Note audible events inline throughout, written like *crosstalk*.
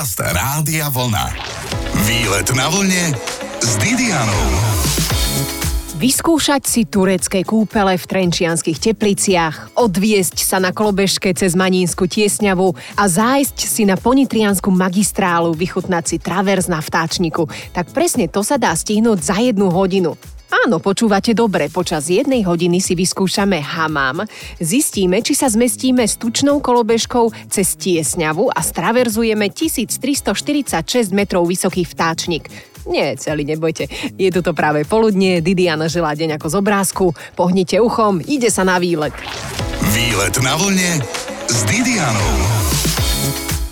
Podcast Rádia Vlna. Výlet na vlne s Didianou. Vyskúšať si turecké kúpele v trenčianských tepliciach, odviesť sa na kolobežke cez Manínsku tiesňavu a zájsť si na ponitriansku magistrálu, vychutnať si travers na vtáčniku. Tak presne to sa dá stihnúť za jednu hodinu. Áno, počúvate dobre. Počas jednej hodiny si vyskúšame hamám, zistíme, či sa zmestíme s tučnou kolobežkou cez Tiesňavu a straverzujeme 1346 metrov vysoký vtáčnik. Nie, celý nebojte. Je tu to práve poludnie, Didiana želá deň ako z obrázku. Pohnite uchom, ide sa na výlet. Výlet na vlne s Didianou.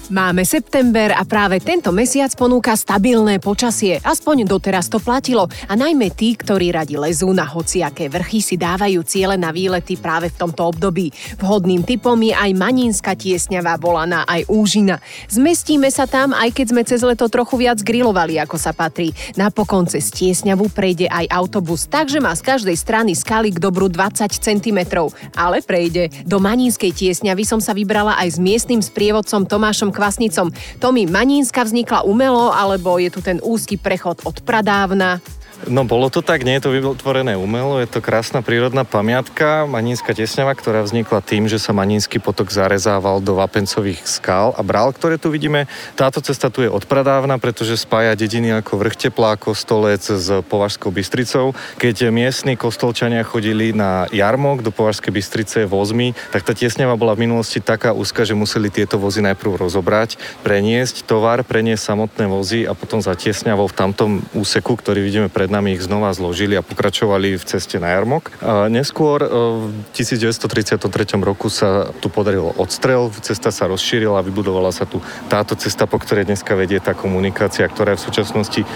Máme september a práve tento mesiac ponúka stabilné počasie. Aspoň doteraz to platilo. A najmä tí, ktorí radi lezú na hociaké vrchy, si dávajú ciele na výlety práve v tomto období. Vhodným typom je aj Manínska tiesňavá volaná aj Úžina. Zmestíme sa tam, aj keď sme cez leto trochu viac grilovali, ako sa patrí. Napokon cez tiesňavu prejde aj autobus, takže má z každej strany skaly k dobru 20 cm. Ale prejde. Do Manínskej tiesňavy som sa vybrala aj s miestnym sprievodcom Tomášom kvasnicom. Tomi Manínska vznikla umelo, alebo je tu ten úzky prechod od pradávna? No bolo to tak, nie je to vytvorené umelo, je to krásna prírodná pamiatka, Manínska tesňava, ktorá vznikla tým, že sa Manínsky potok zarezával do vapencových skal a brál, ktoré tu vidíme. Táto cesta tu je odpradávna, pretože spája dediny ako Vrch Teplá, Kostolec s Považskou Bystricou. Keď miestni kostolčania chodili na jarmok do Považskej Bystrice vozmi, tak tá tiesňava bola v minulosti taká úzka, že museli tieto vozy najprv rozobrať, preniesť tovar, preniesť samotné vozy a potom za tiesňavou v tamtom úseku, ktorý vidíme pred nami ich znova zložili a pokračovali v ceste na Jarmok. A neskôr e, v 1933 roku sa tu podarilo odstrel, cesta sa rozšírila a vybudovala sa tu táto cesta, po ktorej dneska vedie tá komunikácia, ktorá je v súčasnosti e,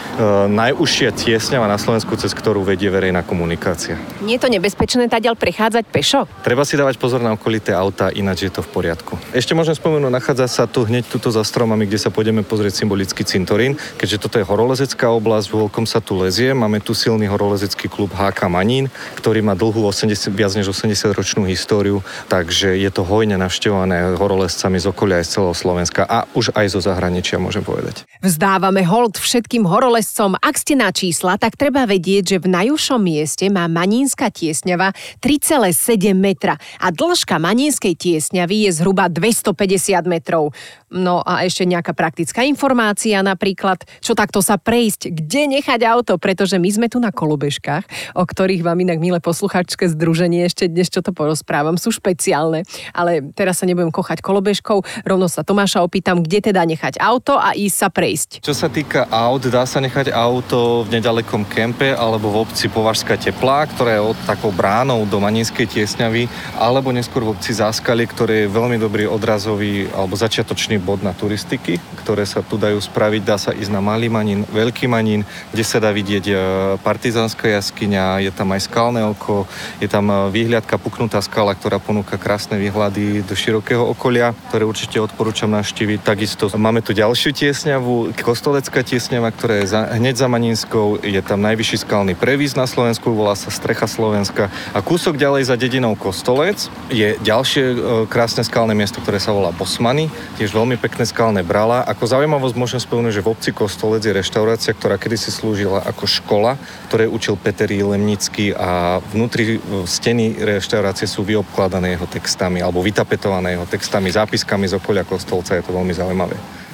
najúžšia tiesňava na Slovensku, cez ktorú vedie verejná komunikácia. Nie je to nebezpečné ďal prechádzať pešo? Treba si dávať pozor na okolité auta, ináč je to v poriadku. Ešte môžem spomenúť, nachádza sa tu hneď tuto za stromami, kde sa pôjdeme pozrieť symbolický cintorín, keďže toto je horolezecká oblasť, voľkom sa tu lezie, Máme tu silný horolezecký klub HK Manín, ktorý má dlhú 80, viac než 80 ročnú históriu, takže je to hojne navštevované horolezcami z okolia aj z celého Slovenska a už aj zo zahraničia, môžem povedať. Vzdávame hold všetkým horolezcom. Ak ste na čísla, tak treba vedieť, že v najúžšom mieste má Manínska tiesňava 3,7 metra a dĺžka Manínskej tiesňavy je zhruba 250 metrov. No a ešte nejaká praktická informácia, napríklad, čo takto sa prejsť, kde nechať auto, pretože že my sme tu na kolobežkách, o ktorých vám inak, milé posluchačské združenie, ešte dnes čo to porozprávam, sú špeciálne. Ale teraz sa nebudem kochať kolobežkou, rovno sa Tomáša opýtam, kde teda nechať auto a ísť sa prejsť. Čo sa týka aut, dá sa nechať auto v nedalekom kempe alebo v obci Považská teplá, ktorá je od takou bránou do Maninskej tiesňavy, alebo neskôr v obci Záskalie, ktoré je veľmi dobrý odrazový alebo začiatočný bod na turistiky, ktoré sa tu dajú spraviť. Dá sa ísť na Malý Manín, Veľký Manín, kde sa dá vidieť e, partizánska jaskyňa, je tam aj skalné oko, je tam e, výhľadka puknutá skala, ktorá ponúka krásne výhľady do širokého okolia, ktoré určite odporúčam navštíviť. Takisto máme tu ďalšiu tiesňavu, Kostolecká tiesňava, ktorá je za, hneď za Maninskou, je tam najvyšší skalný previs na Slovensku, volá sa Strecha Slovenska a kúsok ďalej za dedinou Kostolec je ďalšie e, krásne skalné miesto, ktoré sa volá Bosmany, tiež veľmi pekné skalné brala. Ako zaujímavosť môžem spomenúť, že v obci Kostolec je reštaurácia, ktorá kedysi slúžila ako škola škola, ktoré učil Peter Lemnický a vnútri steny reštaurácie sú vyobkladané jeho textami alebo vytapetované jeho textami, zápiskami z okolia kostolca. Je to veľmi zaujímavé.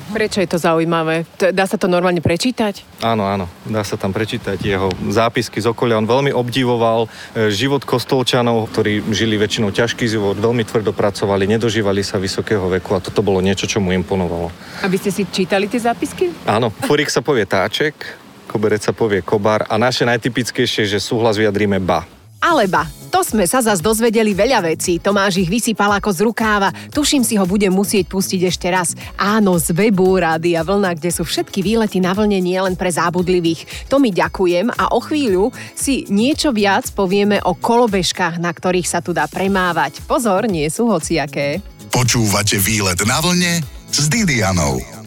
Prečo je to zaujímavé? Dá sa to normálne prečítať? Áno, áno, dá sa tam prečítať jeho zápisky z okolia. On veľmi obdivoval e, život kostolčanov, ktorí žili väčšinou ťažký život, veľmi tvrdo pracovali, nedožívali sa vysokého veku a toto bolo niečo, čo mu imponovalo. Aby ste si čítali tie zápisky? Áno, Furik sa povie táček, koberec sa povie kobar a naše najtypickejšie, že súhlas vyjadríme ba. Ale ba, to sme sa zase dozvedeli veľa vecí. Tomáš ich vysypal ako z rukáva. Tuším si ho budem musieť pustiť ešte raz. Áno, z webu Rádia Vlna, kde sú všetky výlety na vlne nielen pre zábudlivých. To mi ďakujem a o chvíľu si niečo viac povieme o kolobežkách, na ktorých sa tu dá premávať. Pozor, nie sú hociaké. Počúvate výlet na vlne s Didianou.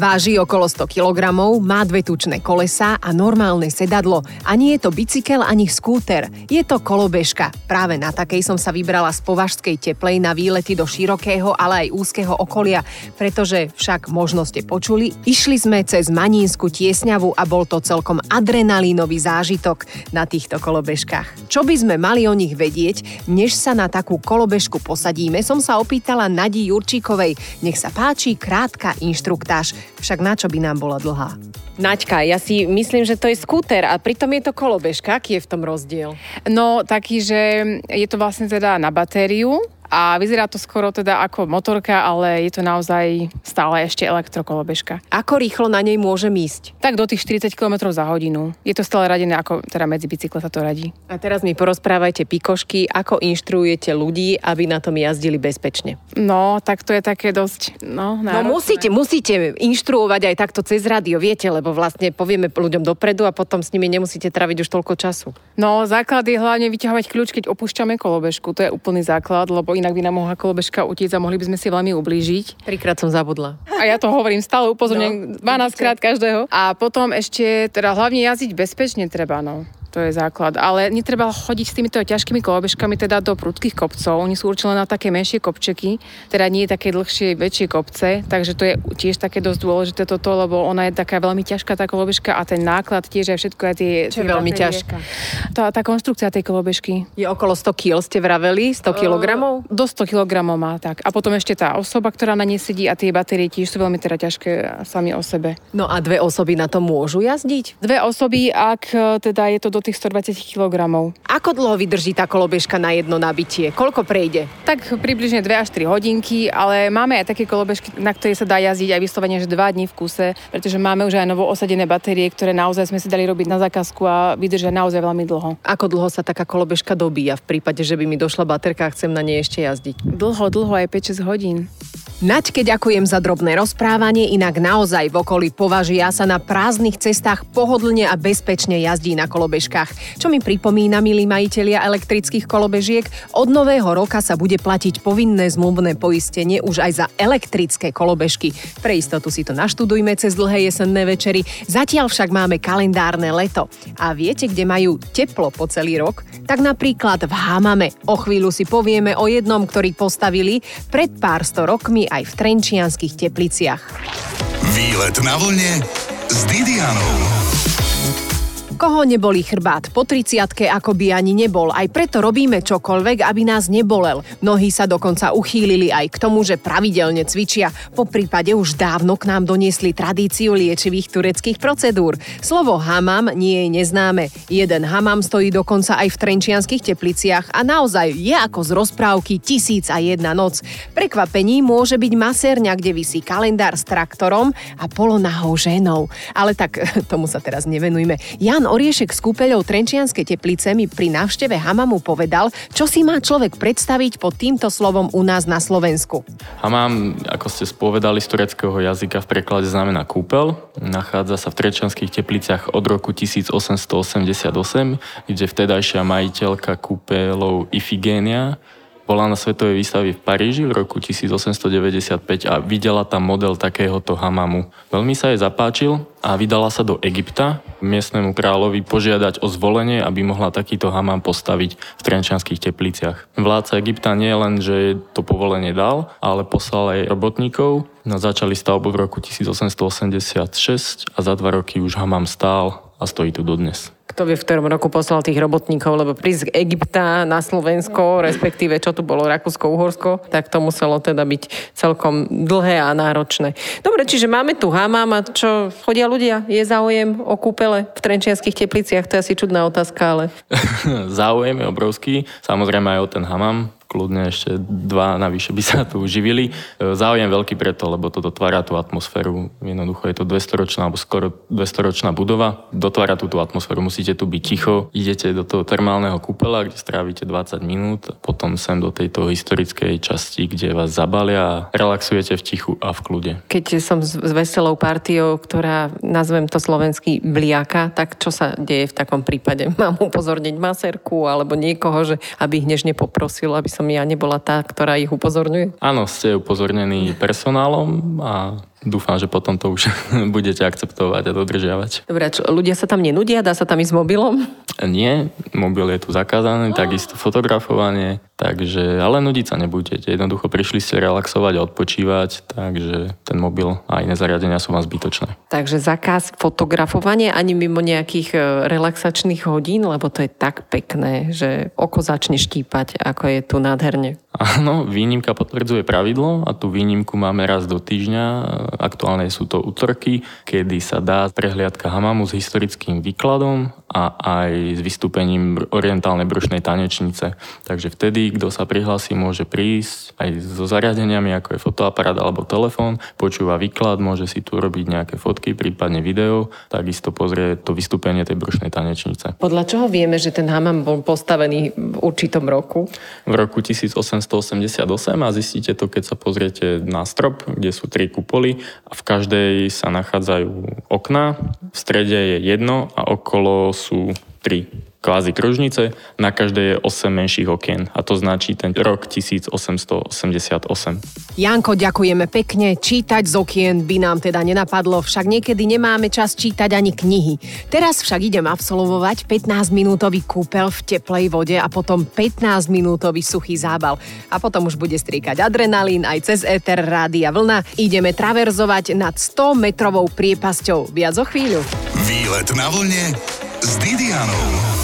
Váži okolo 100 kg, má dve tučné kolesa a normálne sedadlo. A nie je to bicykel ani skúter, je to kolobežka. Práve na takej som sa vybrala z považskej teplej na výlety do širokého, ale aj úzkeho okolia, pretože však možno ste počuli, išli sme cez Manínsku tiesňavu a bol to celkom adrenalínový zážitok na týchto kolobežkách. Čo by sme mali o nich vedieť, než sa na takú kolobežku posadíme, som sa opýtala Nadi Jurčíkovej. Nech sa páči krátka inštruktáž, však na čo by nám bola dlhá? Naďka, ja si myslím, že to je skúter a pritom je to kolobežka. Aký je v tom rozdiel? No, taký, že je to vlastne teda na batériu, a vyzerá to skoro teda ako motorka, ale je to naozaj stále ešte elektrokolobežka. Ako rýchlo na nej môžem ísť? Tak do tých 40 km za hodinu. Je to stále radené ako teda medzi bicykle sa to radí. A teraz mi porozprávajte pikošky, ako inštruujete ľudí, aby na tom jazdili bezpečne. No, tak to je také dosť, no, náročné. No musíte, musíte inštruovať aj takto cez rádio, viete, lebo vlastne povieme ľuďom dopredu a potom s nimi nemusíte traviť už toľko času. No, základ je hlavne vyťahovať kľúč, keď opúšťame kolobežku. To je úplný základ, lebo inak by nám mohla kolobežka utiecť a mohli by sme si veľmi ublížiť. Trikrát som zabudla. A ja to hovorím stále, upozorňujem no, 12 krát každého. A potom ešte, teda hlavne jazdiť bezpečne treba, no to je základ. Ale netreba chodiť s týmito ťažkými kolobežkami teda do prudkých kopcov. Oni sú určené na také menšie kopčeky, teda nie také dlhšie, väčšie kopce, takže to je tiež také dosť dôležité toto, lebo ona je taká veľmi ťažká tá kolobežka a ten náklad tiež aj všetko aj tie... Čo je veľmi ťažká? Tá, tá konštrukcia tej kolobežky. Je okolo 100 kg, ste vraveli? 100 kg? Uh, do 100 kg má, tak. A potom ešte tá osoba, ktorá na nej sedí a tie batérie tiež sú veľmi teda ťažké sami o sebe. No a dve osoby na to môžu jazdiť? Dve osoby, ak teda je to do do tých 120 kg. Ako dlho vydrží tá kolobežka na jedno nabitie? Koľko prejde? Tak približne 2 až 3 hodinky, ale máme aj také kolobežky, na ktoré sa dá jazdiť aj vyslovene, že 2 dní v kuse, pretože máme už aj novo osadené batérie, ktoré naozaj sme si dali robiť na zákazku a vydržia naozaj veľmi dlho. Ako dlho sa taká kolobežka dobíja v prípade, že by mi došla baterka a chcem na nej ešte jazdiť? Dlho, dlho, aj 5-6 hodín. Naďke ďakujem za drobné rozprávanie, inak naozaj v okolí považia sa na prázdnych cestách pohodlne a bezpečne jazdí na kolobežkách. Čo mi pripomína, milí majiteľia elektrických kolobežiek, od nového roka sa bude platiť povinné zmluvné poistenie už aj za elektrické kolobežky. Pre istotu si to naštudujme cez dlhé jesenné večery, zatiaľ však máme kalendárne leto. A viete, kde majú teplo po celý rok? Tak napríklad v Hamame. O chvíľu si povieme o jednom, ktorý postavili pred pár sto rokmi aj v Trenčianských tepliciach. Výlet na vlne s Didianou. Koho nebolí chrbát po 30 ako by ani nebol. Aj preto robíme čokoľvek, aby nás nebolel. Mnohí sa dokonca uchýlili aj k tomu, že pravidelne cvičia. Po prípade už dávno k nám doniesli tradíciu liečivých tureckých procedúr. Slovo hamam nie je neznáme. Jeden hamam stojí dokonca aj v trenčianských tepliciach a naozaj je ako z rozprávky Tisíc a jedna noc. Prekvapení môže byť masérňa, kde vysí kalendár s traktorom a polonahou ženou. Ale tak *laughs* tomu sa teraz nevenujme. Jan Oriešek z kúpeľou Trenčianskej teplice mi pri návšteve Hamamu povedal, čo si má človek predstaviť pod týmto slovom u nás na Slovensku. Hamam, ako ste spovedali z tureckého jazyka, v preklade znamená kúpel. Nachádza sa v Trenčianských tepliciach od roku 1888, kde vtedajšia majiteľka kúpeľov Ifigénia bola na svetovej výstave v Paríži v roku 1895 a videla tam model takéhoto hamamu. Veľmi sa jej zapáčil a vydala sa do Egypta miestnemu kráľovi požiadať o zvolenie, aby mohla takýto hamam postaviť v Trenčanských tepliciach. Vládca Egypta nie len, že to povolenie dal, ale poslal aj robotníkov. No, začali stavbu v roku 1886 a za dva roky už hamam stál a stojí tu dodnes kto vie, v ktorom roku poslal tých robotníkov, lebo prísť z Egypta na Slovensko, respektíve čo tu bolo Rakúsko-Uhorsko, tak to muselo teda byť celkom dlhé a náročné. Dobre, čiže máme tu hamám a čo chodia ľudia? Je záujem o kúpele v Trenčianských tepliciach? To je asi čudná otázka, ale... *laughs* záujem je obrovský. Samozrejme aj o ten hamám kľudne ešte dva navyše by sa tu uživili. E, záujem veľký preto, lebo to dotvára tú atmosféru. Jednoducho je to 200-ročná alebo skoro 200-ročná budova. Dotvára tú, tú atmosféru, musíte tu byť ticho. Idete do toho termálneho kúpela, kde strávite 20 minút, potom sem do tejto historickej časti, kde vás zabalia a relaxujete v tichu a v kľude. Keď som s, veselou partiou, ktorá nazvem to slovenský bliaka, tak čo sa deje v takom prípade? *laughs* Mám upozorniť maserku alebo niekoho, že aby ich nežne poprosil, aby som ja nebola tá, ktorá ich upozorňuje? Áno, ste upozornení personálom a dúfam, že potom to už *laughs* budete akceptovať a dodržiavať. Dobre, čo, ľudia sa tam nenudia? Dá sa tam ísť s mobilom? Nie, mobil je tu zakázaný, takisto fotografovanie, takže, ale nudiť sa nebudete. Jednoducho prišli ste relaxovať a odpočívať, takže ten mobil a iné zariadenia sú vám zbytočné. Takže zakaz fotografovanie ani mimo nejakých e, relaxačných hodín, lebo to je tak pekné, že oko začne štípať, ako je tu nádherne. Áno, výnimka potvrdzuje pravidlo a tú výnimku máme raz do týždňa. Aktuálne sú to útorky, kedy sa dá prehliadka hamamu s historickým výkladom a aj s vystúpením orientálnej brušnej tanečnice. Takže vtedy, kto sa prihlási, môže prísť aj so zariadeniami, ako je fotoaparát alebo telefón, počúva výklad, môže si tu robiť nejaké fotky, prípadne video, takisto pozrie to vystúpenie tej brušnej tanečnice. Podľa čoho vieme, že ten hamam bol postavený v určitom roku? V roku 1888 a zistíte to, keď sa pozriete na strop, kde sú tri kupoly a v každej sa nachádzajú okná, v strede je jedno a okolo sú tri kvázi kružnice, na každej je 8 menších okien a to značí ten rok 1888. Janko, ďakujeme pekne. Čítať z okien by nám teda nenapadlo, však niekedy nemáme čas čítať ani knihy. Teraz však idem absolvovať 15-minútový kúpel v teplej vode a potom 15-minútový suchý zábal. A potom už bude striekať adrenalín aj cez éter rádia vlna. Ideme traverzovať nad 100 metrovou priepasťou. Viac o chvíľu. Výlet na vlne s Didianou.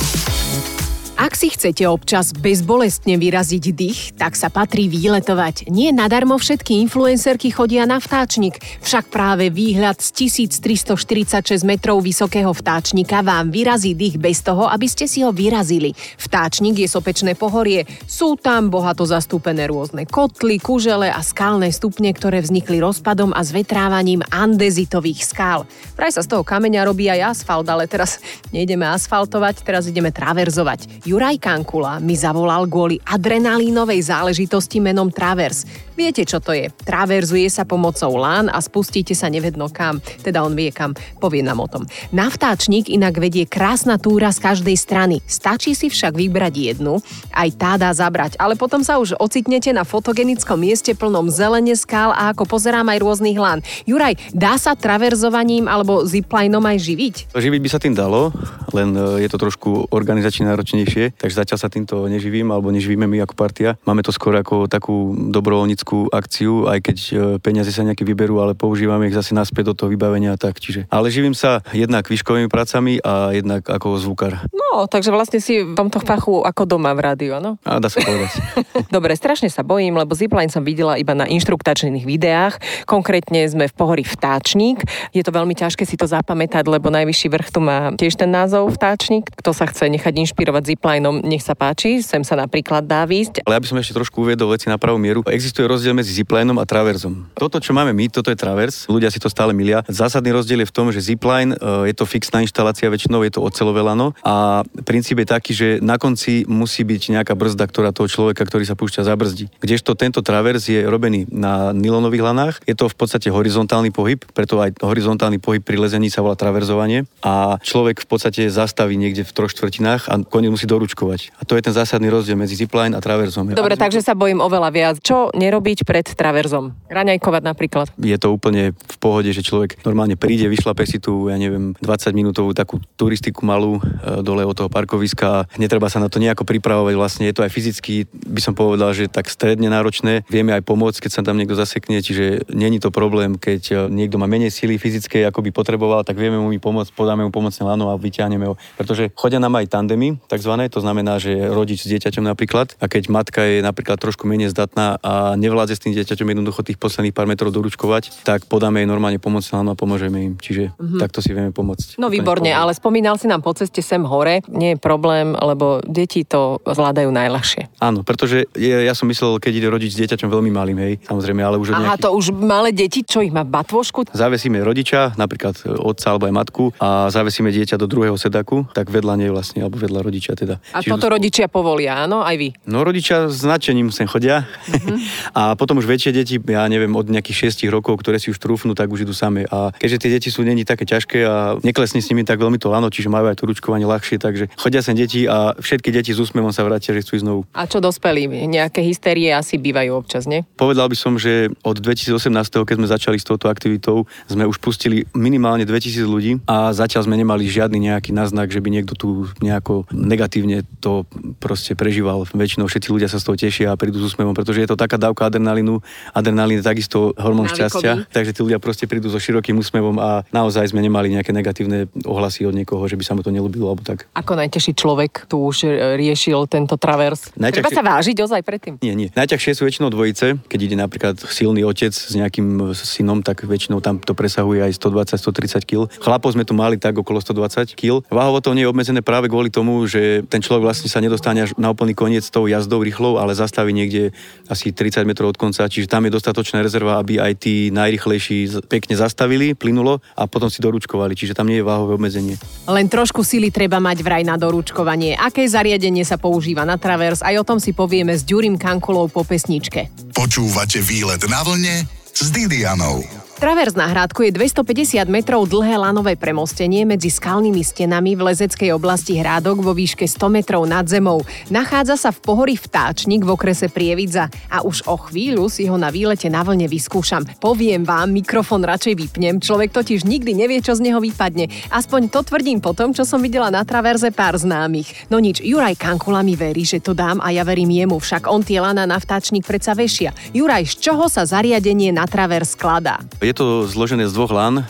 Ak si chcete občas bezbolestne vyraziť dých, tak sa patrí výletovať. Nie nadarmo všetky influencerky chodia na vtáčnik, však práve výhľad z 1346 metrov vysokého vtáčnika vám vyrazí dých bez toho, aby ste si ho vyrazili. Vtáčnik je sopečné pohorie, sú tam bohato zastúpené rôzne kotly, kužele a skalné stupne, ktoré vznikli rozpadom a zvetrávaním andezitových skál. Praj sa z toho kameňa robí aj asfalt, ale teraz nejdeme asfaltovať, teraz ideme traverzovať. Juraj Kankula mi zavolal kvôli adrenalínovej záležitosti menom Travers. Viete, čo to je? Traverzuje sa pomocou lán a spustíte sa nevedno kam. Teda on vie kam, povie nám o tom. Na vtáčnik inak vedie krásna túra z každej strany. Stačí si však vybrať jednu, aj tá dá zabrať, ale potom sa už ocitnete na fotogenickom mieste plnom zelene skál a ako pozerám aj rôznych lán. Juraj, dá sa traverzovaním alebo ziplinom aj živiť? Živiť by sa tým dalo, len e, je to trošku organizačne náročnejšie dlhšie, takže zatiaľ sa týmto neživím alebo neživíme my ako partia. Máme to skôr ako takú dobrovoľníckú akciu, aj keď e, peniaze sa nejaké vyberú, ale používame ich zase naspäť do toho vybavenia a tak. Čiže, ale živím sa jednak výškovými pracami a jednak ako zvukar. No, takže vlastne si v tomto fachu ako doma v rádiu, áno? A dá sa povedať. *laughs* Dobre, strašne sa bojím, lebo zipline som videla iba na inštruktačných videách. Konkrétne sme v pohorí Vtáčnik. Je to veľmi ťažké si to zapamätať, lebo najvyšší vrch tu má tiež ten názov Vtáčnik. Kto sa chce nechať inšpirovať zipline ziplinom, nech sa páči, sem sa napríklad dá výjsť. Ale aby som ešte trošku uviedol veci na pravú mieru, existuje rozdiel medzi ziplinom a traverzom. Toto, čo máme my, toto je travers, ľudia si to stále milia. Zásadný rozdiel je v tom, že zipline e, je to fixná inštalácia, väčšinou je to ocelové lano a princíp je taký, že na konci musí byť nejaká brzda, ktorá toho človeka, ktorý sa púšťa, zabrzdí. Kdežto tento travers je robený na nylonových lanách, je to v podstate horizontálny pohyb, preto aj horizontálny pohyb pri lezení sa volá traverzovanie a človek v podstate zastaví niekde v troch štvrtinách a koniec musí doručkovať. A to je ten zásadný rozdiel medzi zipline a traverzom. Dobre, a takže sa bojím oveľa viac. Čo nerobiť pred traverzom? Raňajkovať napríklad. Je to úplne v pohode, že človek normálne príde, vyšlape si tú, ja neviem, 20 minútovú takú turistiku malú e, dole od toho parkoviska. Netreba sa na to nejako pripravovať. Vlastne je to aj fyzicky, by som povedal, že tak stredne náročné. Vieme aj pomôcť, keď sa tam niekto zasekne, čiže není to problém, keď e, niekto má menej síly fyzickej, ako by potreboval, tak vieme mu pomôcť, podáme mu pomocné lano a vyťahneme ho. Pretože chodia nám aj tandemy, takzvané, to znamená, že rodič s dieťaťom napríklad, a keď matka je napríklad trošku menej zdatná a nevládze s tým dieťaťom jednoducho tých posledných pár metrov doručkovať, tak podáme jej normálne pomoc a pomôžeme im. Čiže mm-hmm. takto si vieme pomôcť. No výborne, ale spomínal si nám po ceste sem hore, nie je problém, lebo deti to zvládajú najľahšie. Áno, pretože je, ja som myslel, keď ide rodič s dieťaťom veľmi malým, hej, samozrejme, ale už Aha, nejaký... to už malé deti, čo ich má batvošku? Zavesíme rodiča, napríklad otca alebo aj matku a zavesíme dieťa do druhého sedaku, tak vedľa nej vlastne, alebo vedľa rodiča teda A Čiže toto rodičia povolia, áno? Aj vy? No rodičia s nadšením sem chodia. Mm-hmm. *laughs* a potom už väčšie deti, ja neviem, od nejakých 6 rokov, ktoré si už trúfnú, tak už idú same. A keďže tie deti sú není také ťažké a neklesne s nimi tak veľmi to lano, čiže majú aj to ručkovanie ľahšie, takže chodia sem deti a všetky deti s úsmevom sa vrátia, že chcú ísť znovu. A čo dospelí? Nejaké hystérie asi bývajú občas, nie? Povedal by som, že od 2018, keď sme začali s touto aktivitou, sme už pustili minimálne 2000 ľudí a zatiaľ sme nemali žiadny nejaký náznak, že by niekto tu nejako negatívne to proste prežíval. Väčšinou všetci ľudia sa z toho tešia a prídu s úsmevom, pretože je to taká dávka adrenalínu. Adrenalín je takisto hormón šťastia, takže tí ľudia proste prídu so širokým úsmevom a naozaj sme nemali nejaké negatívne ohlasy od niekoho, že by sa mu to nelúbilo alebo tak. Ako najtežší človek tu už riešil tento travers? Najťažšie... Treba sa vážiť ozaj predtým? Nie, nie. Najťažšie sú väčšinou dvojice, keď ide napríklad silný otec s nejakým synom, tak väčšinou tam to presahuje aj 120-130 kg. Chlapov sme tu mali tak okolo 120 kg. Váhovo to nie je obmedzené práve kvôli tomu, že ten človek vlastne sa nedostane až na úplný koniec tou jazdou rýchlou, ale zastaví niekde asi 30 metrov od konca, čiže tam je dostatočná rezerva, aby aj tí najrychlejší pekne zastavili, plynulo a potom si doručkovali, čiže tam nie je váhové obmedzenie. Len trošku sily treba mať vraj na doručkovanie. Aké zariadenie sa používa na travers, aj o tom si povieme s Ďurim Kankulou po pesničke. Počúvate výlet na vlne s Didianou. Travers na Hrádku je 250 metrov dlhé lanové premostenie medzi skalnými stenami v lezeckej oblasti Hrádok vo výške 100 metrov nad zemou. Nachádza sa v pohorí Vtáčnik v okrese Prievidza a už o chvíľu si ho na výlete na vlne vyskúšam. Poviem vám, mikrofón radšej vypnem, človek totiž nikdy nevie, čo z neho vypadne. Aspoň to tvrdím po tom, čo som videla na traverze pár známych. No nič, Juraj Kankula mi verí, že to dám a ja verím jemu, však on tie lana na Vtáčnik predsa vešia. Juraj, z čoho sa zariadenie na travers skladá? Je to zložené z dvoch lán, e,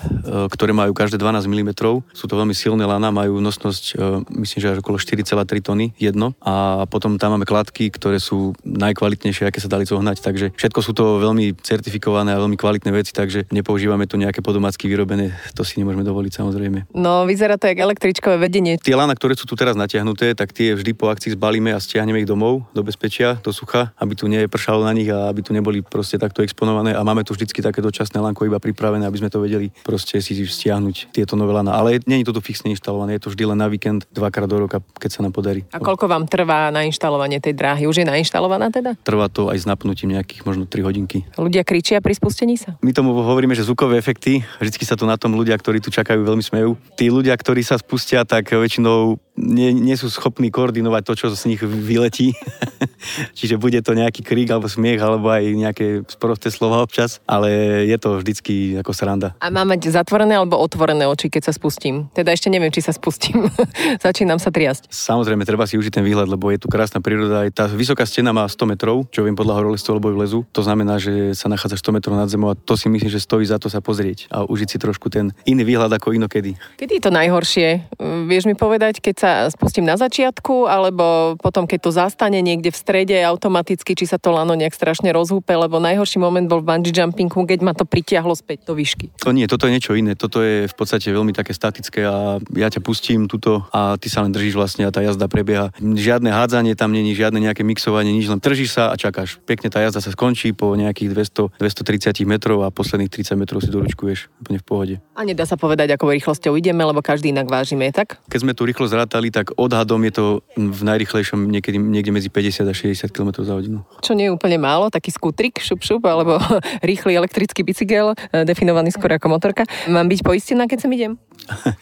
ktoré majú každé 12 mm. Sú to veľmi silné lana, majú nosnosť, e, myslím, že až okolo 4,3 tony jedno. A potom tam máme kladky, ktoré sú najkvalitnejšie, aké sa dali zohnať. Takže všetko sú to veľmi certifikované a veľmi kvalitné veci, takže nepoužívame tu nejaké podomácky vyrobené. To si nemôžeme dovoliť samozrejme. No, vyzerá to ako električkové vedenie. Tie lana, ktoré sú tu teraz natiahnuté, tak tie vždy po akcii zbalíme a stiahneme ich domov do bezpečia, do sucha, aby tu nepršalo na nich a aby tu neboli proste takto exponované. A máme tu vždycky také dočasné lanko iba pripravené, aby sme to vedeli proste si stiahnuť tieto nové lana. Ale je to tu fixne inštalované, je to vždy len na víkend, dvakrát do roka, keď sa nám podarí. A koľko vám trvá na inštalovanie tej dráhy? Už je nainštalovaná teda? Trvá to aj s napnutím nejakých možno 3 hodinky. Ľudia kričia pri spustení sa? My tomu hovoríme, že zvukové efekty. Vždycky sa tu na tom ľudia, ktorí tu čakajú, veľmi smejú. Tí ľudia, ktorí sa spustia, tak väčšinou nie, nie sú schopní koordinovať to, čo z nich vyletí. *laughs* Čiže bude to nejaký krík alebo smiech, alebo aj nejaké sprosté slova občas, ale je to vždycky ako sranda. A mám mať zatvorené alebo otvorené oči, keď sa spustím? Teda ešte neviem, či sa spustím. *laughs* Začínam sa triasť. Samozrejme, treba si užiť ten výhľad, lebo je tu krásna príroda. Aj tá vysoká stena má 100 metrov, čo viem podľa horolistov, lebo lezu. To znamená, že sa nachádza 100 metrov nad zemou a to si myslím, že stojí za to sa pozrieť a užiť si trošku ten iný výhľad ako inokedy. Kedy je to najhoršie? Vieš mi povedať, keď sa sa spustím na začiatku, alebo potom, keď to zastane niekde v strede automaticky, či sa to lano nejak strašne rozhúpe, lebo najhorší moment bol v bungee jumpingu, keď ma to pritiahlo späť do výšky. To nie, toto je niečo iné. Toto je v podstate veľmi také statické a ja ťa pustím tuto a ty sa len držíš vlastne a tá jazda prebieha. Žiadne hádzanie tam není, žiadne nejaké mixovanie, nič, len držíš sa a čakáš. Pekne tá jazda sa skončí po nejakých 200, 230 metrov a posledných 30 metrov si doručkuješ úplne v pohode. A nedá sa povedať, ako rýchlosťou ideme, lebo každý inak vážime, tak? Keď sme tu rýchlo zrátali, tak odhadom je to v najrychlejšom niekedy, niekde medzi 50 a 60 km za hodinu. Čo nie je úplne málo, taký skútrik, šup, šup, alebo *laughs* rýchly elektrický bicykel, e, definovaný skôr ako motorka. Mám byť poistená, keď sem idem?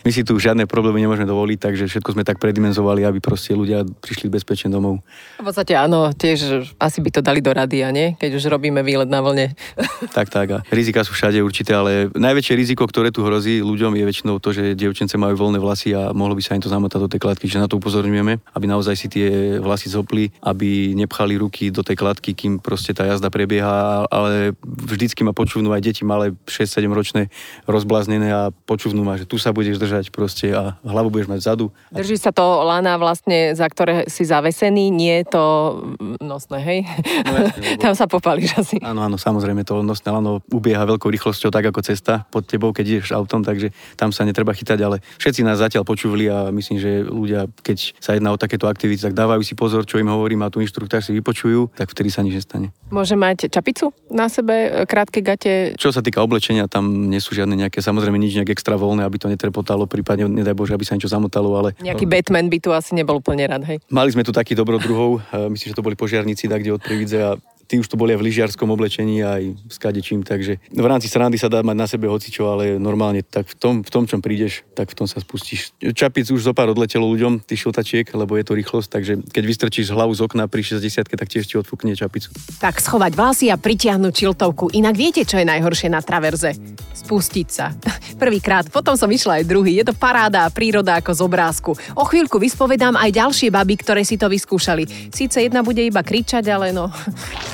My si tu žiadne problémy nemôžeme dovoliť, takže všetko sme tak predimenzovali, aby proste ľudia prišli bezpečne domov. V podstate áno, tiež asi by to dali do rady, a nie? Keď už robíme výlet na vlne. *laughs* tak, tak. A rizika sú všade určité, ale najväčšie riziko, ktoré tu hrozí ľuďom, je väčšinou to, že dievčence majú voľné vlasy a mohlo by sa im to zamotať do tej kladky, že na to upozorňujeme, aby naozaj si tie vlasy zopli, aby nepchali ruky do tej kladky, kým proste tá jazda prebieha, ale vždycky ma počúvnú aj deti malé 6-7 ročné rozbláznené a počúvnú ma, že tu sa budeš držať proste a hlavu budeš mať vzadu. Drží sa to lana vlastne, za ktoré si zavesený, nie to nosné, hej? No, jasne, *laughs* lebo... Tam sa popálíš asi. Áno, áno, samozrejme, to nosné lano ubieha veľkou rýchlosťou tak ako cesta pod tebou, keď ideš autom, takže tam sa netreba chytať, ale všetci nás zatiaľ počúvali a myslím, že ľudia, keď sa jedná o takéto aktivity, tak dávajú si pozor, čo im hovorím a tu inštruktor si vypočujú, tak vtedy sa nič nestane. Môže mať čapicu na sebe, krátke gate? Čo sa týka oblečenia, tam nie sú žiadne nejaké, samozrejme nič nejak extra voľné, aby to trepotalo, prípadne nedaj Bože, aby sa niečo zamotalo, ale... Nejaký Batman by tu asi nebol úplne rád, hej? Mali sme tu takých dobrodruhov, myslím, že to boli požiarníci, tak kde od Prividze a tí už to boli v lyžiarskom oblečení aj s kadečím, takže v rámci srandy sa dá mať na sebe hocičo, ale normálne tak v tom, v tom čom prídeš, tak v tom sa spustíš. Čapic už zo pár odletelo ľuďom, ty šiltačiek, lebo je to rýchlosť, takže keď vystrčíš hlavu z okna pri 60 tak tiež ti odfúkne čapicu. Tak schovať vlasy a pritiahnuť čiltovku. Inak viete, čo je najhoršie na traverze? Spustiť sa. *laughs* Prvýkrát, potom som išla aj druhý. Je to paráda a príroda ako z obrázku. O chvíľku vyspovedám aj ďalšie baby, ktoré si to vyskúšali. Síce jedna bude iba kričať, ale no... *laughs*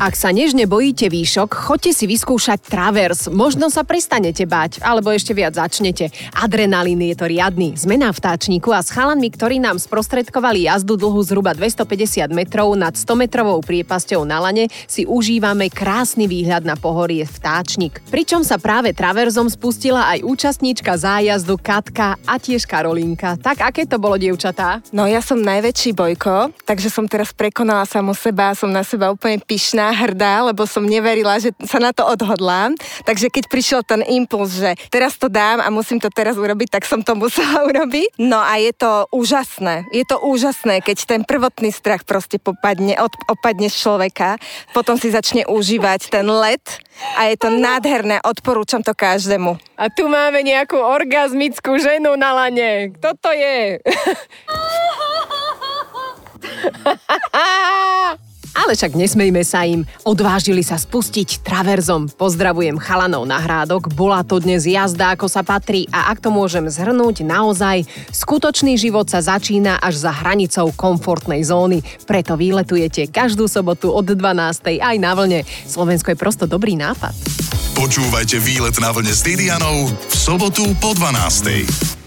Ak sa nežne bojíte výšok, choďte si vyskúšať travers. Možno sa prestanete bať, alebo ešte viac začnete. Adrenalín je to riadny. Sme na vtáčniku a s chalanmi, ktorí nám sprostredkovali jazdu dlhu zhruba 250 metrov nad 100 metrovou priepasťou na lane, si užívame krásny výhľad na pohorie vtáčnik. Pričom sa práve traverzom spustila aj účastníčka zájazdu Katka a tiež Karolinka. Tak aké to bolo, dievčatá? No ja som najväčší bojko, takže som teraz prekonala samu seba, som na seba úplne pyšná hrdá, lebo som neverila, že sa na to odhodlám. Takže keď prišiel ten impuls, že teraz to dám a musím to teraz urobiť, tak som to musela *laughs* urobiť. No a je to úžasné. Je to úžasné, keď ten prvotný strach proste popadne, od, opadne z človeka, potom si začne užívať ten let a je to nádherné, odporúčam to každému. A tu máme nejakú orgazmickú ženu na lane. Kto to je? *laughs* *laughs* Ale však nesmejme sa im. Odvážili sa spustiť traverzom. Pozdravujem chalanov na hrádok. Bola to dnes jazda, ako sa patrí a ak to môžem zhrnúť, naozaj skutočný život sa začína až za hranicou komfortnej zóny. Preto výletujete každú sobotu od 12. aj na vlne. Slovensko je prosto dobrý nápad. Počúvajte výlet na vlne s Didianou v sobotu po 12.